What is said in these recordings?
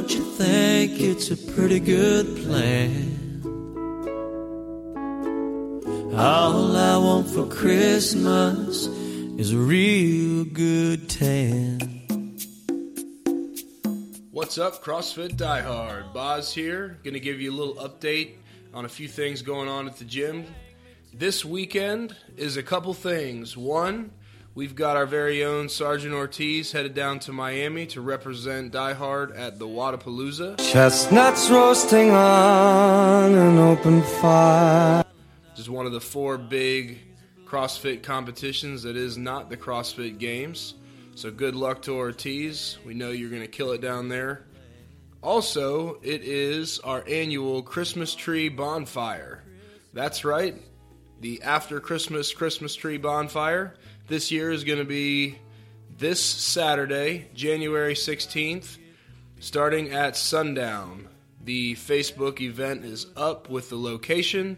don't you think it's a pretty good plan? All I want for Christmas is a real good tan. What's up, CrossFit Diehard? Boz here, gonna give you a little update on a few things going on at the gym. This weekend is a couple things. One, we've got our very own Sergeant Ortiz headed down to Miami to represent Die Hard at the Wodapalooza. Chestnuts roasting on an open fire. This is one of the four big CrossFit competitions that is not the CrossFit Games. So good luck to Ortiz. We know you're going to kill it down there. Also, it is our annual Christmas tree bonfire. That's right, the after Christmas Christmas tree bonfire. This year is going to be this Saturday, January 16th, starting at sundown. The Facebook event is up with the location.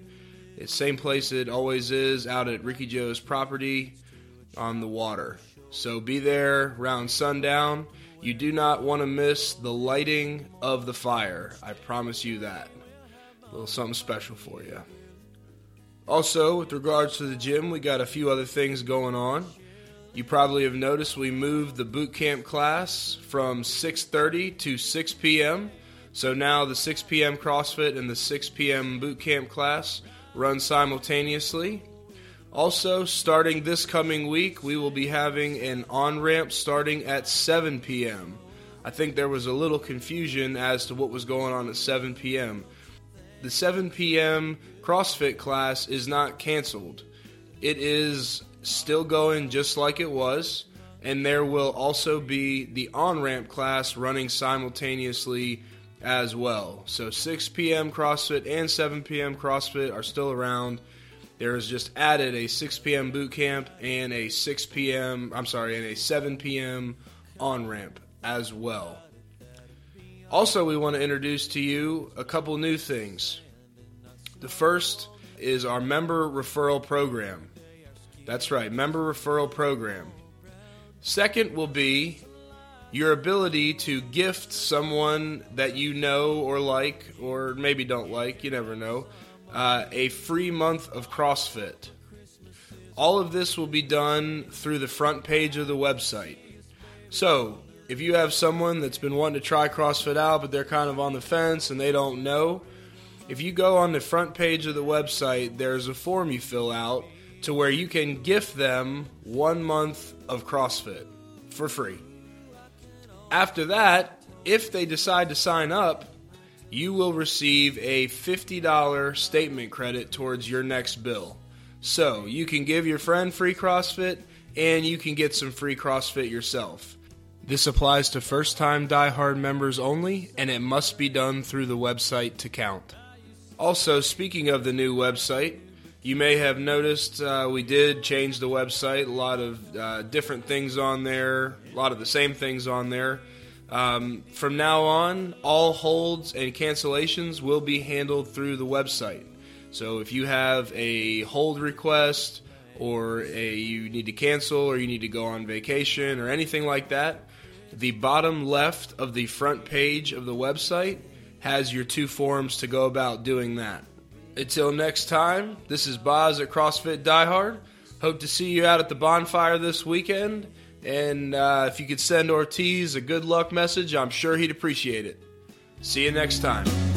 It's same place it always is, out at Ricky Joe's property on the water. So be there around sundown. You do not want to miss the lighting of the fire. I promise you that. A little something special for you. Also, with regards to the gym, we got a few other things going on. You probably have noticed we moved the boot camp class from 6:30 to 6 p.m. So now the 6 p.m. CrossFit and the 6 p.m. boot camp class run simultaneously. Also, starting this coming week, we will be having an on ramp starting at 7 p.m. I think there was a little confusion as to what was going on at 7 p.m. The 7 p.m. CrossFit class is not canceled, it is still going just like it was, and there will also be the on ramp class running simultaneously as well. So 6 p.m. CrossFit and 7 p.m. CrossFit are still around. There is just added a 6 p.m. boot camp and a 6 p.m. I'm sorry, and a 7 p.m. on ramp as well. Also, we want to introduce to you a couple new things. The first is our member referral program. That's right, member referral program. Second will be your ability to gift someone that you know or like, or maybe don't like, you never know, uh, a free month of CrossFit. All of this will be done through the front page of the website. So, if you have someone that's been wanting to try CrossFit out, but they're kind of on the fence and they don't know, if you go on the front page of the website, there's a form you fill out to where you can gift them one month of CrossFit for free. After that, if they decide to sign up, you will receive a $50 statement credit towards your next bill. So you can give your friend free CrossFit and you can get some free CrossFit yourself. This applies to first time die-hard members only, and it must be done through the website to count. Also, speaking of the new website, you may have noticed uh, we did change the website. A lot of uh, different things on there, a lot of the same things on there. Um, from now on, all holds and cancellations will be handled through the website. So if you have a hold request, or a you need to cancel, or you need to go on vacation, or anything like that, the bottom left of the front page of the website has your two forms to go about doing that. Until next time, this is Boz at CrossFit Diehard. Hope to see you out at the bonfire this weekend. And uh, if you could send Ortiz a good luck message, I'm sure he'd appreciate it. See you next time.